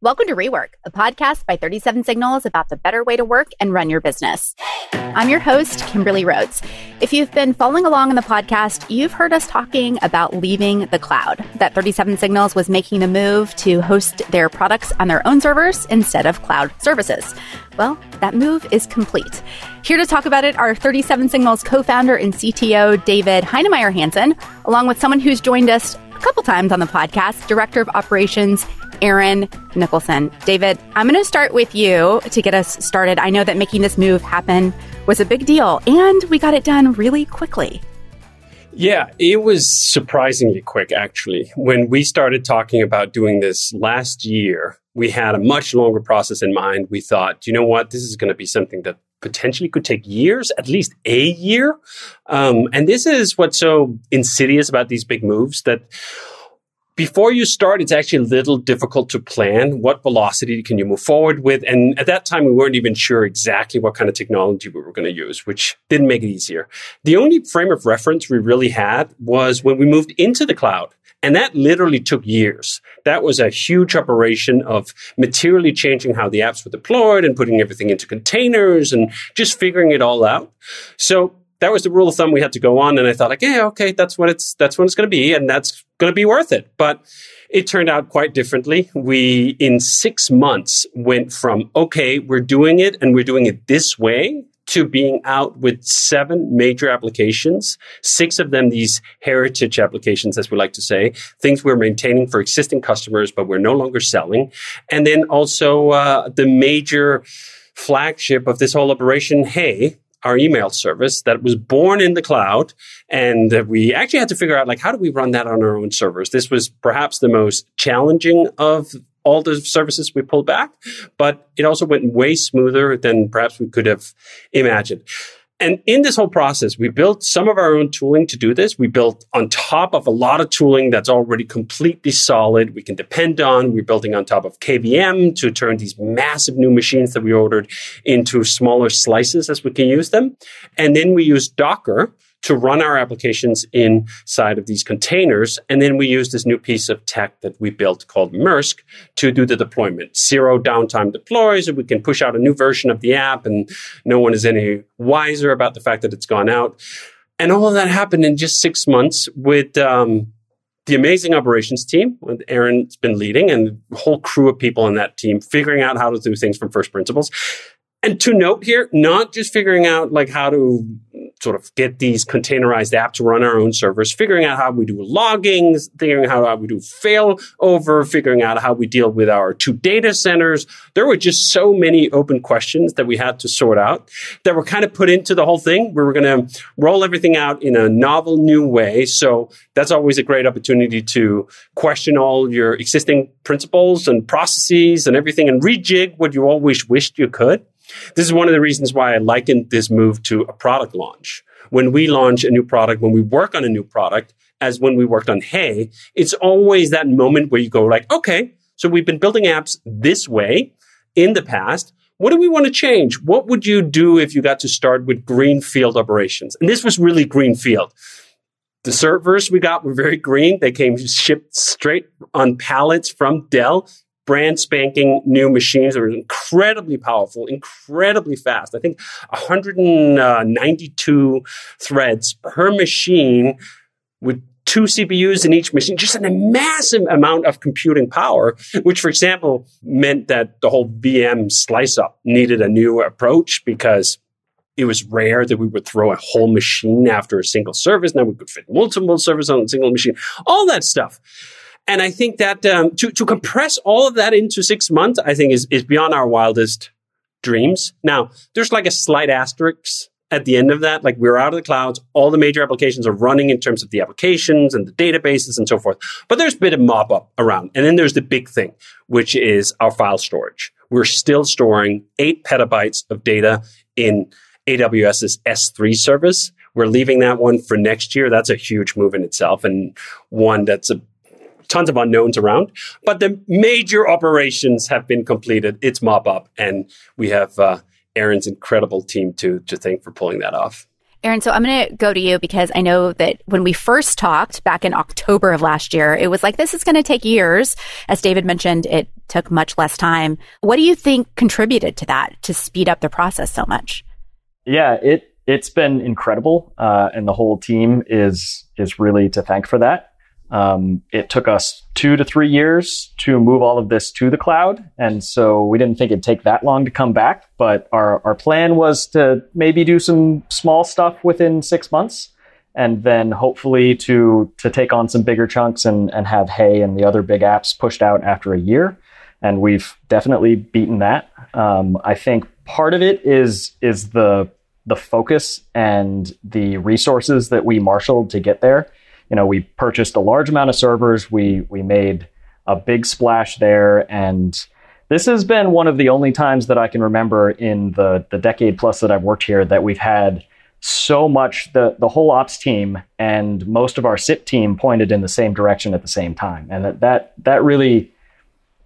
Welcome to Rework, a podcast by 37 Signals about the better way to work and run your business. I'm your host, Kimberly Rhodes. If you've been following along in the podcast, you've heard us talking about leaving the cloud. That 37 Signals was making the move to host their products on their own servers instead of cloud services. Well, that move is complete. Here to talk about it are 37 Signals co founder and CTO David Heinemeier Hansson, along with someone who's joined us a couple times on the podcast, Director of Operations Eron Nicholson. David, I'm going to start with you to get us started. I know that making this move happen was a big deal, and we got it done really quickly. Yeah, it was surprisingly quick, actually. When we started talking about doing this last year, we had a much longer process in mind. We thought, you know what, this is going to be something that potentially could take years, at least a year. Um, and this is what's so insidious about these big moves that before you start, it's actually a little difficult to plan what velocity can you move forward with. And at that time, we weren't even sure exactly what kind of technology we were going to use, which didn't make it easier. The only frame of reference we really had was when we moved into the cloud. And that literally took years. That was a huge operation of materially changing how the apps were deployed and putting everything into containers and just figuring it all out. So that was the rule of thumb we had to go on. And I thought like, yeah, okay, that's what it's, that's what it's going to be. And that's going to be worth it. But it turned out quite differently. We, in six months, went from, okay, we're doing it and we're doing it this way to being out with seven major applications, six of them these heritage applications, as we like to say, things we're maintaining for existing customers, but we're no longer selling. And then also uh, the major flagship of this whole operation, Hey, our email service that was born in the cloud. And we actually had to figure out, like, how do we run that on our own servers? This was perhaps the most challenging of all the services we pulled back, but it also went way smoother than perhaps we could have imagined. And in this whole process, we built some of our own tooling to do this. We built on top of a lot of tooling that's already completely solid, we can depend on. We're building on top of KVM to turn these massive new machines that we ordered into smaller slices as we can use them. And then we use Docker to run our applications inside of these containers. And then we use this new piece of tech that we built called MRSK to do the deployment. Zero downtime deploys, and we can push out a new version of the app, and no one is any wiser about the fact that it's gone out. And all of that happened in just six months with um, the amazing operations team with Eron's been leading and a whole crew of people in that team figuring out how to do things from first principles. And to note here, not just figuring out like how to sort of get these containerized apps to run our own servers, figuring out how we do logging, figuring out how we do fail over, figuring out how we deal with our two data centers. There were just so many open questions that we had to sort out that were kind of put into the whole thing. We were going to roll everything out in a novel new way. So that's always a great opportunity to question all your existing principles and processes and everything and rejig what you always wished you could. This is one of the reasons why I likened this move to a product launch. When we launch a new product, when we work on a new product, as when we worked on Hey, it's always that moment where you go like, okay, so we've been building apps this way in the past. What do we want to change? What would you do if you got to start with greenfield operations? And this was really greenfield. The servers we got were very green. They came shipped straight on pallets from Dell brand spanking new machines that are incredibly powerful, incredibly fast. I think 192 threads per machine with two CPUs in each machine, just a massive amount of computing power, which, for example, meant that the whole VM slice up needed a new approach because it was rare that we would throw a whole machine after a single service. Now we could fit multiple servers on a single machine, all that stuff. And I think that um, to, to compress all of that into six months, I think is, is beyond our wildest dreams. Now, there's like a slight asterisk at the end of that. Like we're out of the clouds. All the major applications are running in terms of the applications and the databases and so forth. But there's a bit of mop up around. And then there's the big thing, which is our file storage. We're still storing eight petabytes of data in AWS's S3 service. We're leaving that one for next year. That's a huge move in itself and one that's a tons of unknowns around. But the major operations have been completed. It's mop up, and we have uh, Eron's incredible team to to thank for pulling that off. Aaron, so I'm going to go to you because I know that when we first talked back in October of last year, it was like, this is going to take years. As David mentioned, it took much less time. What do you think contributed to that to speed up the process so much? Yeah, it it's been incredible, uh, and the whole team is is really to thank for that. Um, it took us two to three years to move all of this to the cloud, and so we didn't think it'd take that long to come back. But our our plan was to maybe do some small stuff within six months, and then hopefully to to take on some bigger chunks and and have Hey and the other big apps pushed out after a year. And we've definitely beaten that. Um, I think part of it is is the the focus and the resources that we marshaled to get there. You know, we purchased a large amount of servers. We we made a big splash there, and this has been one of the only times that I can remember in the the decade plus that I've worked here that we've had so much the the whole ops team and most of our SIP team pointed in the same direction at the same time, and that that that really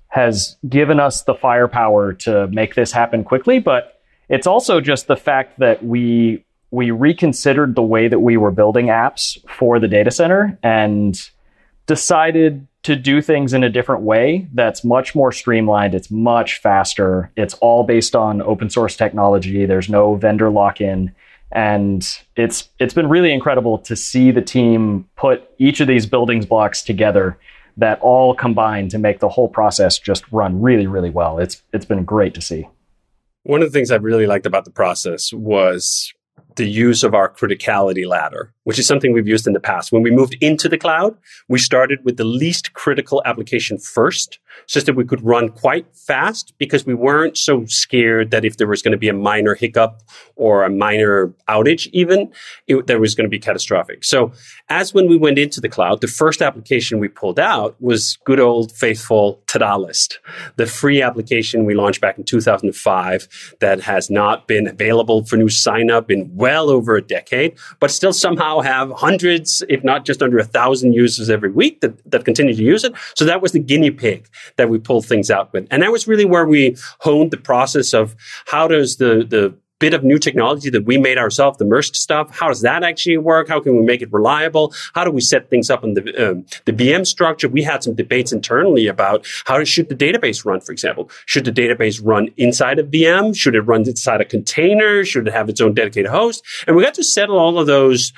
has given us the firepower to make this happen quickly, but it's also just the fact that we we reconsidered the way that we were building apps for the data center and decided to do things in a different way that's much more streamlined. It's much faster. It's all based on open source technology. There's no vendor lock in. And it's it's been really incredible to see the team put each of these buildings blocks together that all combine to make the whole process just run really, really well. It's it's been great to see. One of the things I really liked about the process was the use of our criticality ladder, which is something we've used in the past. When we moved into the cloud, we started with the least critical application first so that we could run quite fast because we weren't so scared that if there was going to be a minor hiccup or a minor outage, even, it, that was going to be catastrophic. So, as when we went into the cloud, the first application we pulled out was good old faithful Ta-da List, the free application we launched back in 2005 that has not been available for new sign up in well over a decade, but still somehow have hundreds, if not just under a thousand users every week that, that continue to use it. So, that was the guinea pig that we pulled things out with. And that was really where we honed the process of how does the, the bit of new technology that we made ourselves, the MRSK stuff, how does that actually work? How can we make it reliable? How do we set things up in the, um, the VM structure? We had some debates internally about how should the database run, for example. Should the database run inside a VM? Should it run inside a container? Should it have its own dedicated host? And we got to settle all of those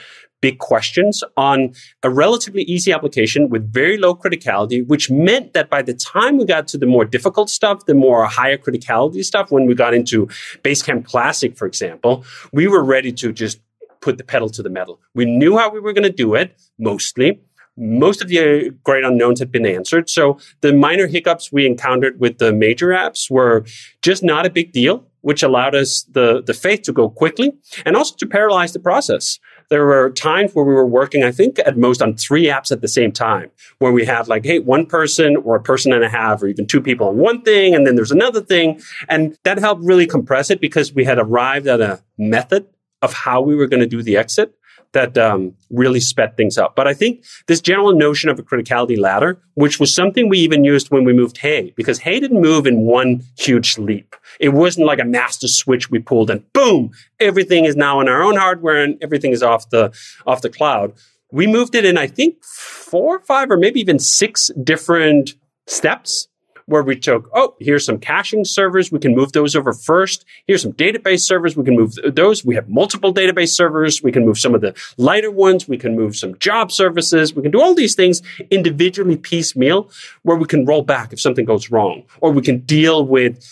big questions on a relatively easy application with very low criticality, which meant that by the time we got to the more difficult stuff, the more higher criticality stuff, when we got into Basecamp Classic, for example, we were ready to just put the pedal to the metal. We knew how we were going to do it, mostly. Most of the uh, great unknowns had been answered. So the minor hiccups we encountered with the major apps were just not a big deal, which allowed us the, the faith to go quickly and also to paralyze the process there were times where we were working, I think, at most on three apps at the same time, where we had like, hey, one person or a person and a half, or even two people on one thing, and then there's another thing. And that helped really compress it because we had arrived at a method of how we were going to do the exit that um, really sped things up. But I think this general notion of a criticality ladder, which was something we even used when we moved Hey, because Hey didn't move in one huge leap. It wasn't like a master switch we pulled and boom, everything is now on our own hardware and everything is off the off the cloud. We moved it in, I think, four, five, or maybe even six different steps where we took, oh, here's some caching servers. We can move those over first. Here's some database servers. We can move those. We have multiple database servers. We can move some of the lighter ones. We can move some job services. We can do all these things individually piecemeal where we can roll back if something goes wrong or we can deal with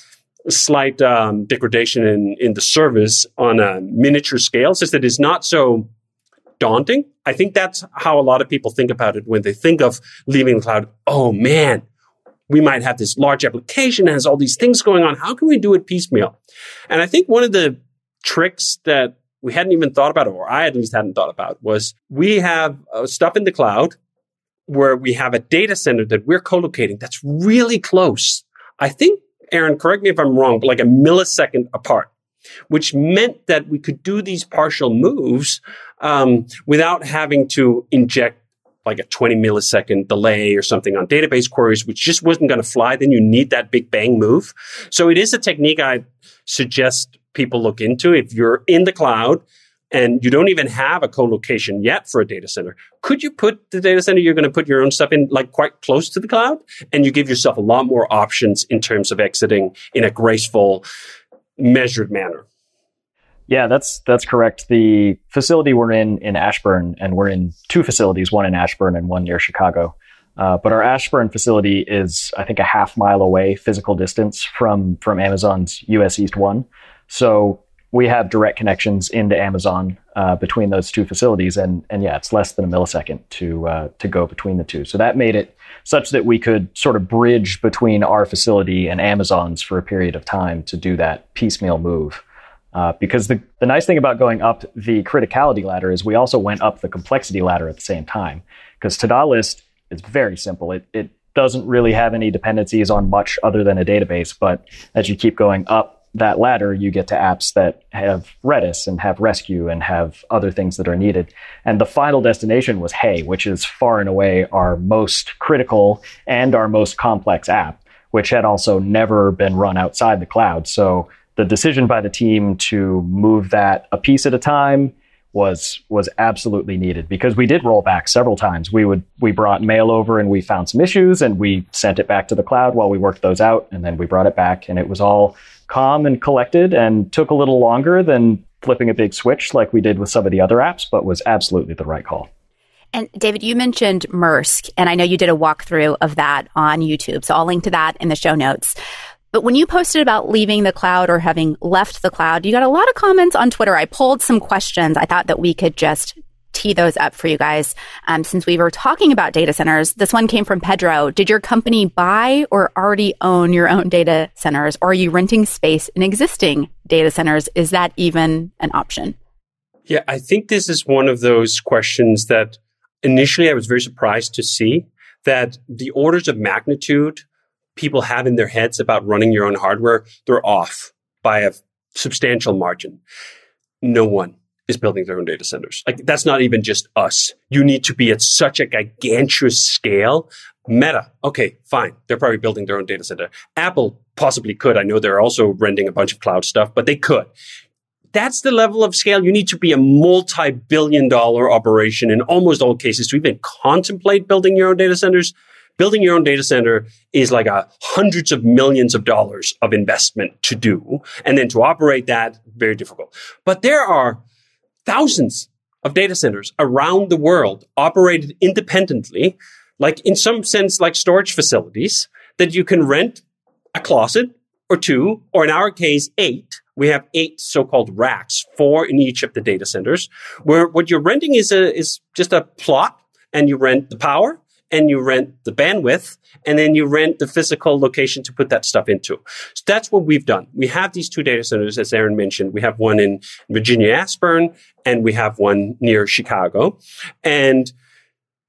slight um, degradation in, in the service on a miniature scale such that it's not so daunting. I think that's how a lot of people think about it when they think of leaving the cloud. Oh man, we might have this large application that has all these things going on. How can we do it piecemeal? And I think one of the tricks that we hadn't even thought about, or I at least hadn't thought about, was we have uh, stuff in the cloud where we have a data center that we're co-locating that's really close. I think, Eron, correct me if I'm wrong, but like a millisecond apart, which meant that we could do these partial moves um, without having to inject like a 20 millisecond delay or something on database queries, which just wasn't going to fly, then you need that big bang move. So it is a technique I suggest people look into. If you're in the cloud and you don't even have a co-location yet for a data center, could you put the data center you're going to put your own stuff in like quite close to the cloud? And you give yourself a lot more options in terms of exiting in a graceful, measured manner. Yeah, that's that's correct. The facility we're in in Ashburn, and we're in two facilities, one in Ashburn and one near Chicago. Uh, but our Ashburn facility is, I think, a half mile away physical distance from from Amazon's US East One. So we have direct connections into Amazon uh, between those two facilities, and and yeah, it's less than a millisecond to uh, to go between the two. So that made it such that we could sort of bridge between our facility and Amazon's for a period of time to do that piecemeal move. Uh, because the, the nice thing about going up the criticality ladder is we also went up the complexity ladder at the same time. Because Ta-da List is very simple. It, it doesn't really have any dependencies on much other than a database. But as you keep going up that ladder, you get to apps that have Redis and have Resque and have other things that are needed. And the final destination was Hey, which is far and away our most critical and our most complex app, which had also never been run outside the cloud. So the decision by the team to move that a piece at a time was was absolutely needed because we did roll back several times. We would we brought mail over and we found some issues and we sent it back to the cloud while we worked those out and then we brought it back and it was all calm and collected and took a little longer than flipping a big switch like we did with some of the other apps, but was absolutely the right call. And David, you mentioned MRSK, and I know you did a walkthrough of that on YouTube. So I'll link to that in the show notes. But when you posted about leaving the cloud or having left the cloud, you got a lot of comments on Twitter. I pulled some questions. I thought that we could just tee those up for you guys. Um, since we were talking about data centers, this one came from Pedro. Did your company buy or already own your own data centers? Or are you renting space in existing data centers? Is that even an option? Yeah, I think this is one of those questions that initially I was very surprised to see that the orders of magnitude people have in their heads about running your own hardware, they're off by a substantial margin. No one is building their own data centers. Like that's not even just us. You need to be at such a gigantuous scale. Meta, okay, fine. They're probably building their own data center. Apple possibly could. I know they're also renting a bunch of cloud stuff, but they could. That's the level of scale. You need to be a multi-billion dollar operation in almost all cases to even contemplate building your own data centers building your own data center is like a hundreds of millions of dollars of investment to do. And then to operate that, very difficult. But there are thousands of data centers around the world operated independently, like in some sense, like storage facilities that you can rent a closet or two, or in our case, eight. We have eight so-called racks, four in each of the data centers, where what you're renting is a, is just a plot and you rent the power and you rent the bandwidth and then you rent the physical location to put that stuff into. So that's what we've done. We have these two data centers, as Eron mentioned. We have one in Virginia Ashburn and we have one near Chicago. And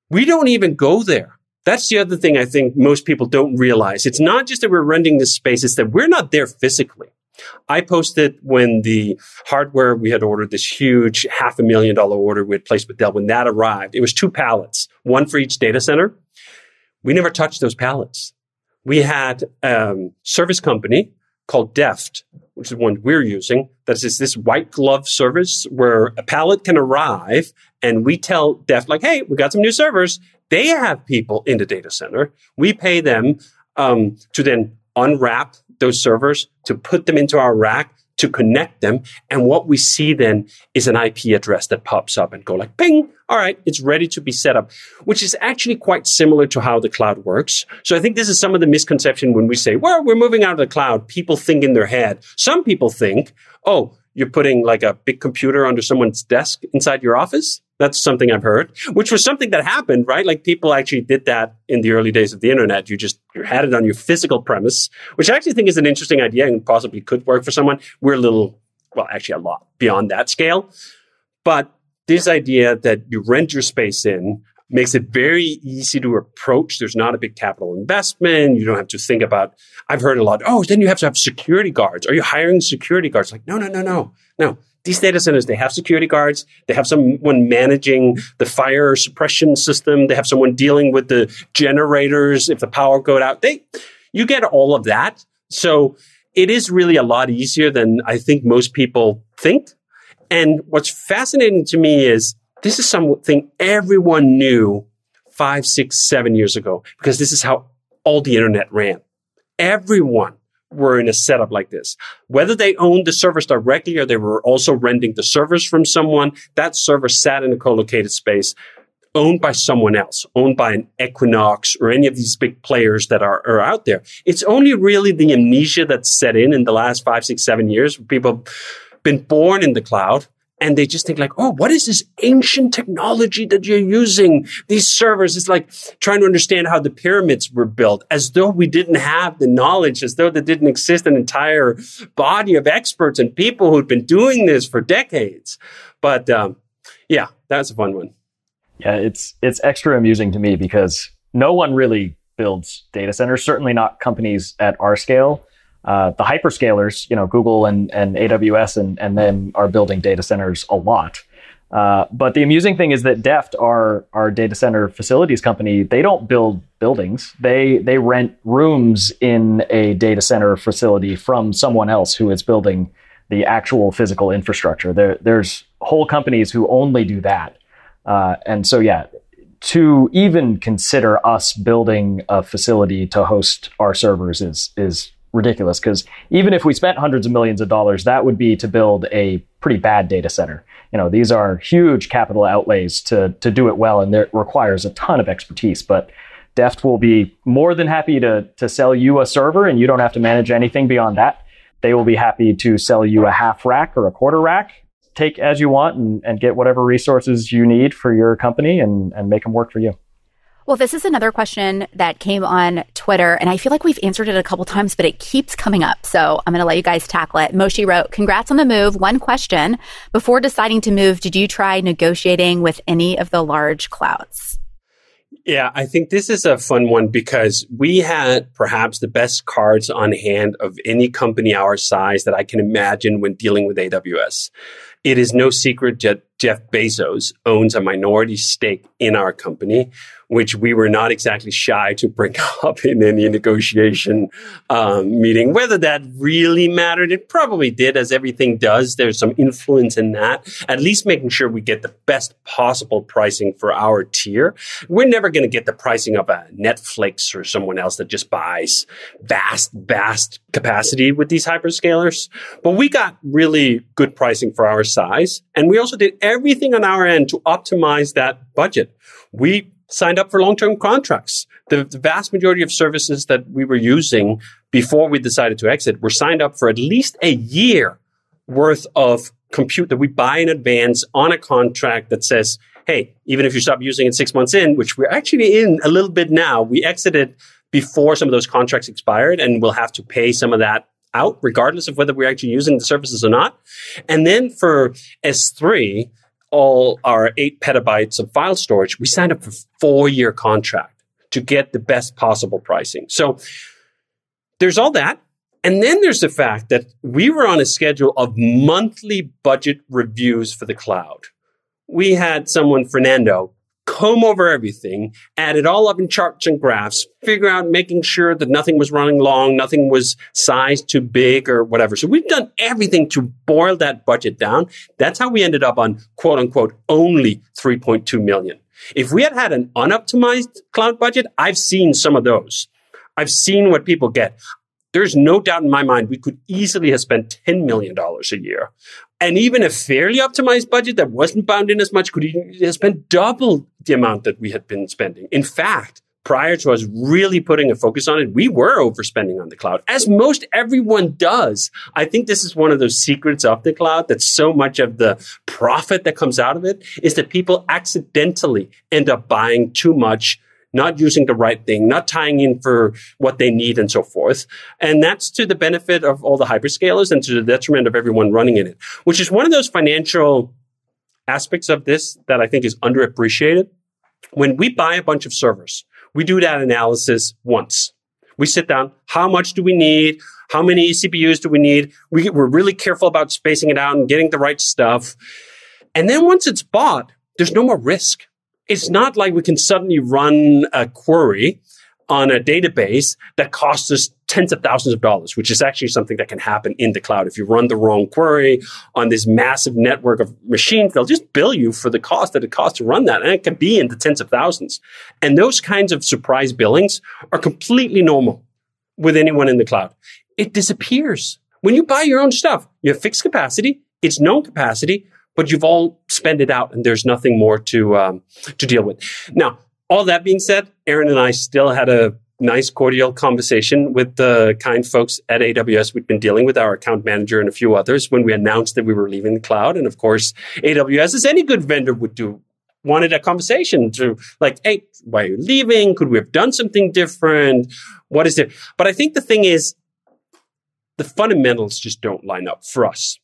we don't even go there. That's the other thing I think most people don't realize. It's not just that we're renting this space, it's that we're not there physically. I posted when the hardware we had ordered this huge half a million dollar order we had placed with Dell. When that arrived, it was two pallets, one for each data center. We never touched those pallets. We had a um, service company called Deft, which is one we're using. That is this white glove service where a pallet can arrive and we tell Deft like, Hey, we got some new servers. They have people in the data center. We pay them um, to then unwrap those servers, to put them into our rack, to connect them. And what we see then is an IP address that pops up and go like, ping. All right. It's ready to be set up, which is actually quite similar to how the cloud works. So I think this is some of the misconception when we say, well, we're moving out of the cloud. People think in their head. Some people think, oh, you're putting like a big computer under someone's desk inside your office. That's something I've heard, which was something that happened, right? Like people actually did that in the early days of the internet. You just you had it on your physical premise, which I actually think is an interesting idea and possibly could work for someone. We're a little, well, actually a lot beyond that scale. But this idea that you rent your space in makes it very easy to approach. There's not a big capital investment. You don't have to think about, I've heard a lot, oh, then you have to have security guards. Are you hiring security guards? Like, no, no, no, no, no these data centers, they have security guards. They have someone managing the fire suppression system. They have someone dealing with the generators if the power goes out. They, you get all of that. So it is really a lot easier than I think most people think. And what's fascinating to me is this is something everyone knew five, six, seven years ago, because this is how all the internet ran. Everyone were in a setup like this. Whether they owned the servers directly or they were also renting the servers from someone, that server sat in a co-located space owned by someone else, owned by an Equinix or any of these big players that are, are out there. It's only really the amnesia that's set in in the last five, six, seven years. People have been born in the cloud and they just think like, oh, what is this ancient technology that you're using? These servers it's like trying to understand how the pyramids were built as though we didn't have the knowledge, as though there didn't exist an entire body of experts and people who'd been doing this for decades. But um, yeah, that's a fun one. Yeah, it's it's extra amusing to me because no one really builds data centers, certainly not companies at our scale. Uh, the hyperscalers, you know, Google and, and AWS and, and then are building data centers a lot. Uh, but the amusing thing is that Deft, our, our data center facilities company, they don't build buildings. They, they rent rooms in a data center facility from someone else who is building the actual physical infrastructure. There, there's whole companies who only do that. Uh, and so, yeah, to even consider us building a facility to host our servers is, is ridiculous because even if we spent hundreds of millions of dollars, that would be to build a pretty bad data center. You know, these are huge capital outlays to, to do it well, and it requires a ton of expertise. But Deft will be more than happy to, to sell you a server, and you don't have to manage anything beyond that. They will be happy to sell you a half rack or a quarter rack. Take as you want and, and get whatever resources you need for your company and, and make them work for you. Well, this is another question that came on Twitter, and I feel like we've answered it a couple times, but it keeps coming up. So I'm going to let you guys tackle it. Moshi wrote, Congrats on the move. One question. Before deciding to move, did you try negotiating with any of the large clouds? Yeah, I think this is a fun one because we had perhaps the best cards on hand of any company our size that I can imagine when dealing with AWS. It is no secret that Jeff Bezos owns a minority stake in our company which we were not exactly shy to bring up in any negotiation um, meeting. Whether that really mattered, it probably did, as everything does. There's some influence in that. At least making sure we get the best possible pricing for our tier. We're never going to get the pricing of a Netflix or someone else that just buys vast, vast capacity with these hyperscalers. But we got really good pricing for our size. And we also did everything on our end to optimize that budget. We signed up for long-term contracts. The, the, vast majority of services that we were using before we decided to exit were signed up for at least a year worth of compute that we buy in advance on a contract that says, hey, even if you stop using it six months in, which we're actually in a little bit now, we exited before some of those contracts expired and we'll have to pay some of that out regardless of whether we're actually using the services or not. And then for S3, all our eight petabytes of file storage, we signed up for four year contract to get the best possible pricing. So there's all that. And then there's the fact that we were on a schedule of monthly budget reviews for the cloud. We had someone, Fernando, comb over everything, add it all up in charts and graphs, figure out making sure that nothing was running long, nothing was sized too big or whatever. So we've done everything to boil that budget down. That's how we ended up on quote unquote only 3.2 million. If we had had an unoptimized cloud budget, I've seen some of those. I've seen what people get. There's no doubt in my mind we could easily have spent $10 million a year and even a fairly optimized budget that wasn't bound in as much could have spent double the amount that we had been spending. In fact, prior to us really putting a focus on it, we were overspending on the cloud, as most everyone does. I think this is one of those secrets of the cloud that so much of the profit that comes out of it is that people accidentally end up buying too much not using the right thing, not tying in for what they need and so forth. And that's to the benefit of all the hyperscalers and to the detriment of everyone running in it, which is one of those financial aspects of this that I think is underappreciated. When we buy a bunch of servers, we do that analysis once. We sit down. How much do we need? How many CPUs do we need? We, we're really careful about spacing it out and getting the right stuff. And then once it's bought, there's no more risk it's not like we can suddenly run a query on a database that costs us tens of thousands of dollars, which is actually something that can happen in the cloud. If you run the wrong query on this massive network of machines, they'll just bill you for the cost that it costs to run that. And it can be in the tens of thousands. And those kinds of surprise billings are completely normal with anyone in the cloud. It disappears. When you buy your own stuff, you have fixed capacity, it's known capacity, but you've all spent it out and there's nothing more to, um, to deal with. Now, all that being said, Eron and I still had a nice cordial conversation with the kind folks at AWS. We'd been dealing with our account manager and a few others when we announced that we were leaving the cloud. And of course, AWS, as any good vendor would do, wanted a conversation to like, hey, why are you leaving? Could we have done something different? What is it? But I think the thing is, the fundamentals just don't line up for us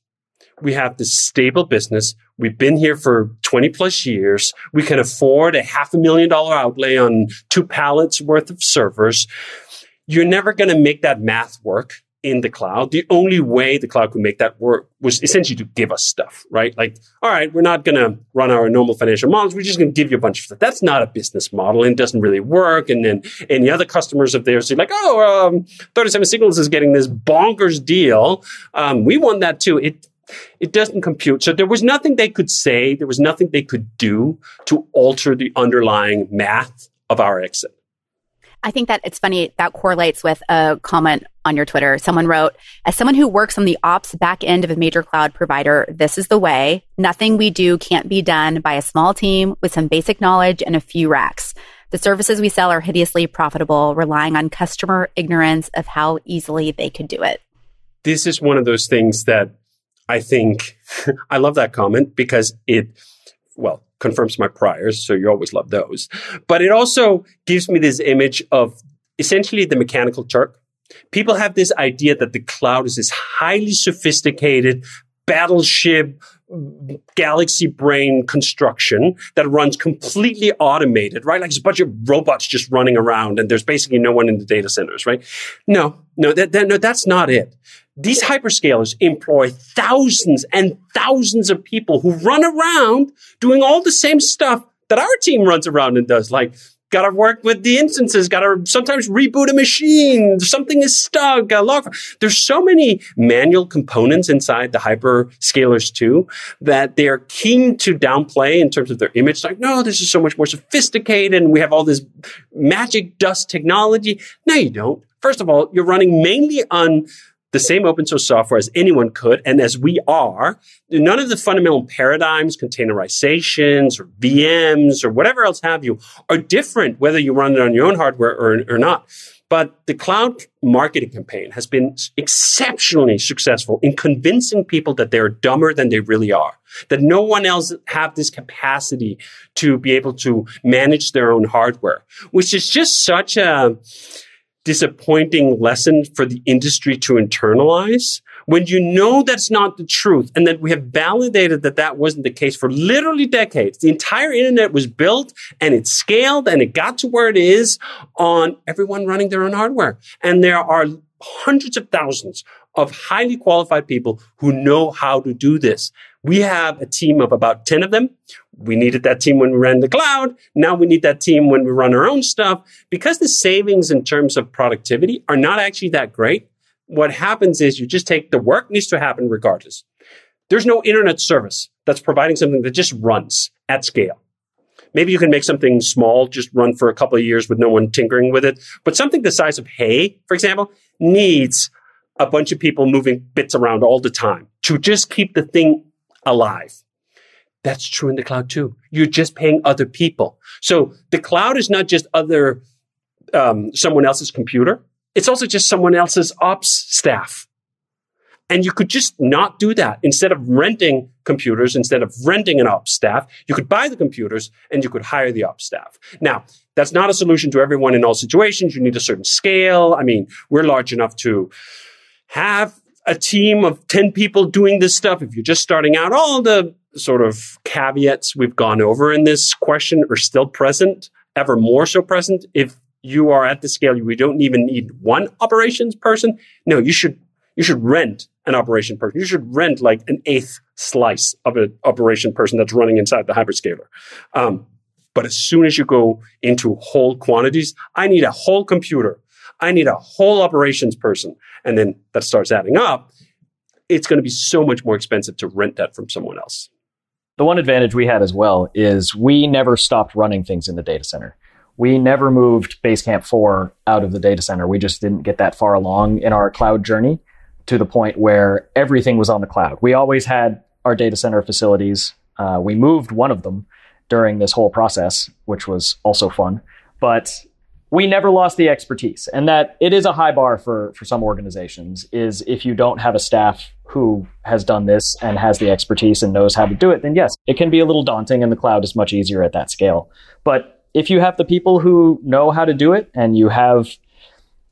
we have this stable business. We've been here for 20 plus years. We can afford a half a million dollar outlay on two pallets worth of servers. You're never going to make that math work in the cloud. The only way the cloud could make that work was essentially to give us stuff, right? Like, all right, we're not going to run our normal financial models. We're just going to give you a bunch of stuff. That's not a business model and doesn't really work. And then any other customers of theirs say like, oh, um, 37 Signals is getting this bonkers deal. Um, we want that too. It, it doesn't compute. So there was nothing they could say, there was nothing they could do to alter the underlying math of our exit. I think that it's funny that correlates with a comment on your Twitter. Someone wrote, as someone who works on the ops back end of a major cloud provider, this is the way. Nothing we do can't be done by a small team with some basic knowledge and a few racks. The services we sell are hideously profitable, relying on customer ignorance of how easily they could do it. This is one of those things that I think I love that comment because it, well, confirms my priors. So you always love those. But it also gives me this image of essentially the mechanical Turk. People have this idea that the cloud is this highly sophisticated battleship galaxy brain construction that runs completely automated, right? Like it's a bunch of robots just running around and there's basically no one in the data centers, right? No, no, that, that, no, that's not it. These hyperscalers employ thousands and thousands of people who run around doing all the same stuff that our team runs around and does, like got to work with the instances, got to sometimes reboot a machine, something is stuck, log. There's so many manual components inside the hyperscalers too that they're keen to downplay in terms of their image. Like, no, this is so much more sophisticated and we have all this magic dust technology. No, you don't. First of all, you're running mainly on the same open source software as anyone could. And as we are, none of the fundamental paradigms, containerizations or VMs or whatever else have you are different whether you run it on your own hardware or, or not. But the cloud marketing campaign has been exceptionally successful in convincing people that they're dumber than they really are, that no one else have this capacity to be able to manage their own hardware, which is just such a, disappointing lesson for the industry to internalize when you know that's not the truth and that we have validated that that wasn't the case for literally decades. The entire internet was built and it scaled and it got to where it is on everyone running their own hardware. And there are hundreds of thousands of highly qualified people who know how to do this. We have a team of about 10 of them. We needed that team when we ran the cloud. Now we need that team when we run our own stuff because the savings in terms of productivity are not actually that great. What happens is you just take the work needs to happen regardless. There's no internet service that's providing something that just runs at scale. Maybe you can make something small, just run for a couple of years with no one tinkering with it. But something the size of Hey, for example, needs a bunch of people moving bits around all the time to just keep the thing alive. That's true in the cloud too. You're just paying other people. So the cloud is not just other, um, someone else's computer. It's also just someone else's ops staff. And you could just not do that. Instead of renting computers, instead of renting an ops staff, you could buy the computers and you could hire the ops staff. Now, that's not a solution to everyone in all situations. You need a certain scale. I mean, we're large enough to have a team of 10 people doing this stuff. If you're just starting out, all the sort of caveats we've gone over in this question are still present, ever more so present. If you are at the scale, we don't even need one operations person. No, you should, you should rent an operation person. You should rent like an eighth slice of an operation person that's running inside the hyperscaler. Um, but as soon as you go into whole quantities, I need a whole computer. I need a whole operations person. And then that starts adding up. It's going to be so much more expensive to rent that from someone else. The one advantage we had as well is we never stopped running things in the data center. We never moved Basecamp 4 out of the data center. We just didn't get that far along in our cloud journey to the point where everything was on the cloud. We always had our data center facilities. Uh, we moved one of them during this whole process, which was also fun. But we never lost the expertise. And that it is a high bar for for some organizations is if you don't have a staff who has done this and has the expertise and knows how to do it then yes it can be a little daunting and the cloud is much easier at that scale. But if you have the people who know how to do it and you have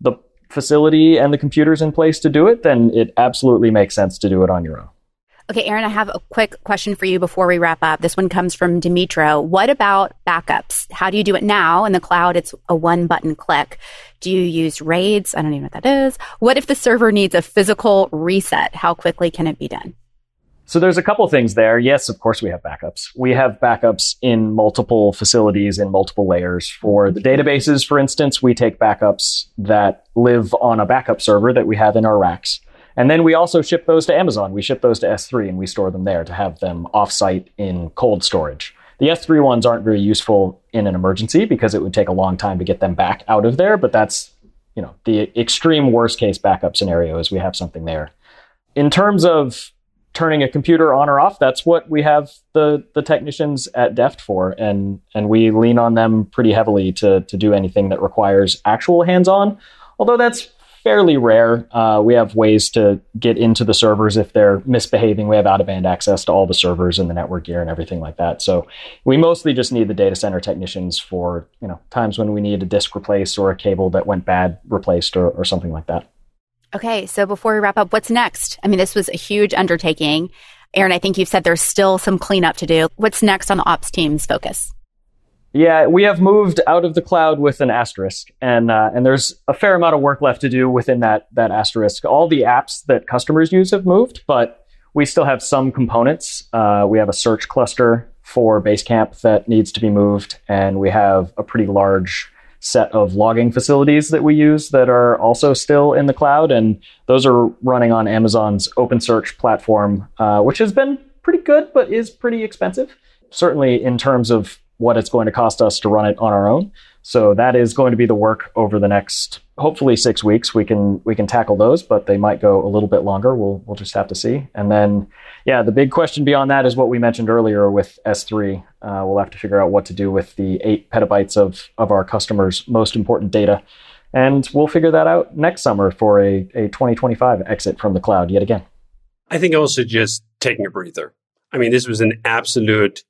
the facility and the computers in place to do it then it absolutely makes sense to do it on your own Okay, Eron, I have a quick question for you before we wrap up. This one comes from Dimitro. What about backups? How do you do it now? In the cloud, it's a one button click. Do you use RAIDs? I don't even know what that is. What if the server needs a physical reset? How quickly can it be done? So there's a couple things there. Yes, of course we have backups. We have backups in multiple facilities in multiple layers. For the databases, for instance, we take backups that live on a backup server that we have in our racks. And then we also ship those to Amazon. We ship those to S3 and we store them there to have them offsite in cold storage. The S3 ones aren't very useful in an emergency because it would take a long time to get them back out of there, but that's, you know, the extreme worst case backup scenario is we have something there. In terms of turning a computer on or off, that's what we have the the technicians at Deft for, and and we lean on them pretty heavily to to do anything that requires actual hands on. Although that's fairly rare. Uh, we have ways to get into the servers if they're misbehaving. We have out of band access to all the servers and the network gear and everything like that. So we mostly just need the data center technicians for you know times when we need a disk replaced or a cable that went bad replaced or, or something like that. Okay, so before we wrap up, what's next? I mean, this was a huge undertaking. Eron, I think you've said there's still some cleanup to do. What's next on the ops team's focus? Yeah, we have moved out of the cloud with an asterisk, and uh, and there's a fair amount of work left to do within that that asterisk. All the apps that customers use have moved, but we still have some components. Uh, we have a search cluster for Basecamp that needs to be moved, and we have a pretty large set of logging facilities that we use that are also still in the cloud, and those are running on Amazon's OpenSearch platform, uh, which has been pretty good, but is pretty expensive. Certainly in terms of what it's going to cost us to run it on our own. So that is going to be the work over the next hopefully 6 weeks. We can we can tackle those, but they might go a little bit longer. We'll we'll just have to see. And then yeah, the big question beyond that is what we mentioned earlier with S3. Uh, we'll have to figure out what to do with the 8 petabytes of of our customers' most important data. And we'll figure that out next summer for a, a 2025 exit from the cloud yet again. I think also just taking a breather. I mean, this was an absolute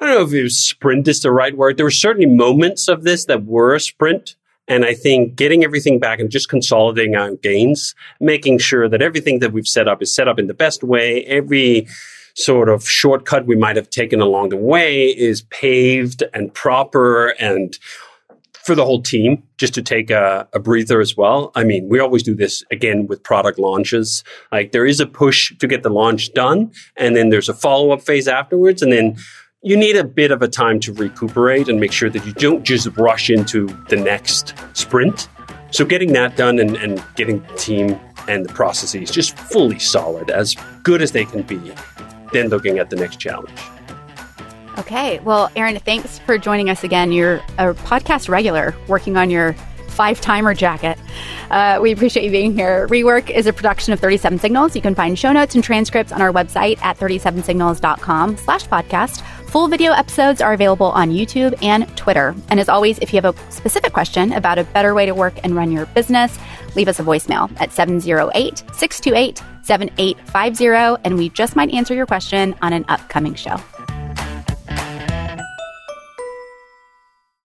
I don't know if it was sprint is the right word. There were certainly moments of this that were a sprint. And I think getting everything back and just consolidating our gains, making sure that everything that we've set up is set up in the best way. Every sort of shortcut we might have taken along the way is paved and proper and for the whole team just to take a, a, breather as well. I mean, we always do this again with product launches. Like there is a push to get the launch done and then there's a follow up phase afterwards. And then you need a bit of a time to recuperate and make sure that you don't just rush into the next sprint. So getting that done and, and getting the team and the processes just fully solid, as good as they can be, then looking at the next challenge. Okay. Well, Eron, thanks for joining us again. You're a podcast regular working on your five timer jacket. Uh, we appreciate you being here. Rework is a production of 37 Signals. You can find show notes and transcripts on our website at 37signals.com slash podcast. Full video episodes are available on YouTube and Twitter. And as always, if you have a specific question about a better way to work and run your business, leave us a voicemail at 708 628 7850, and we just might answer your question on an upcoming show.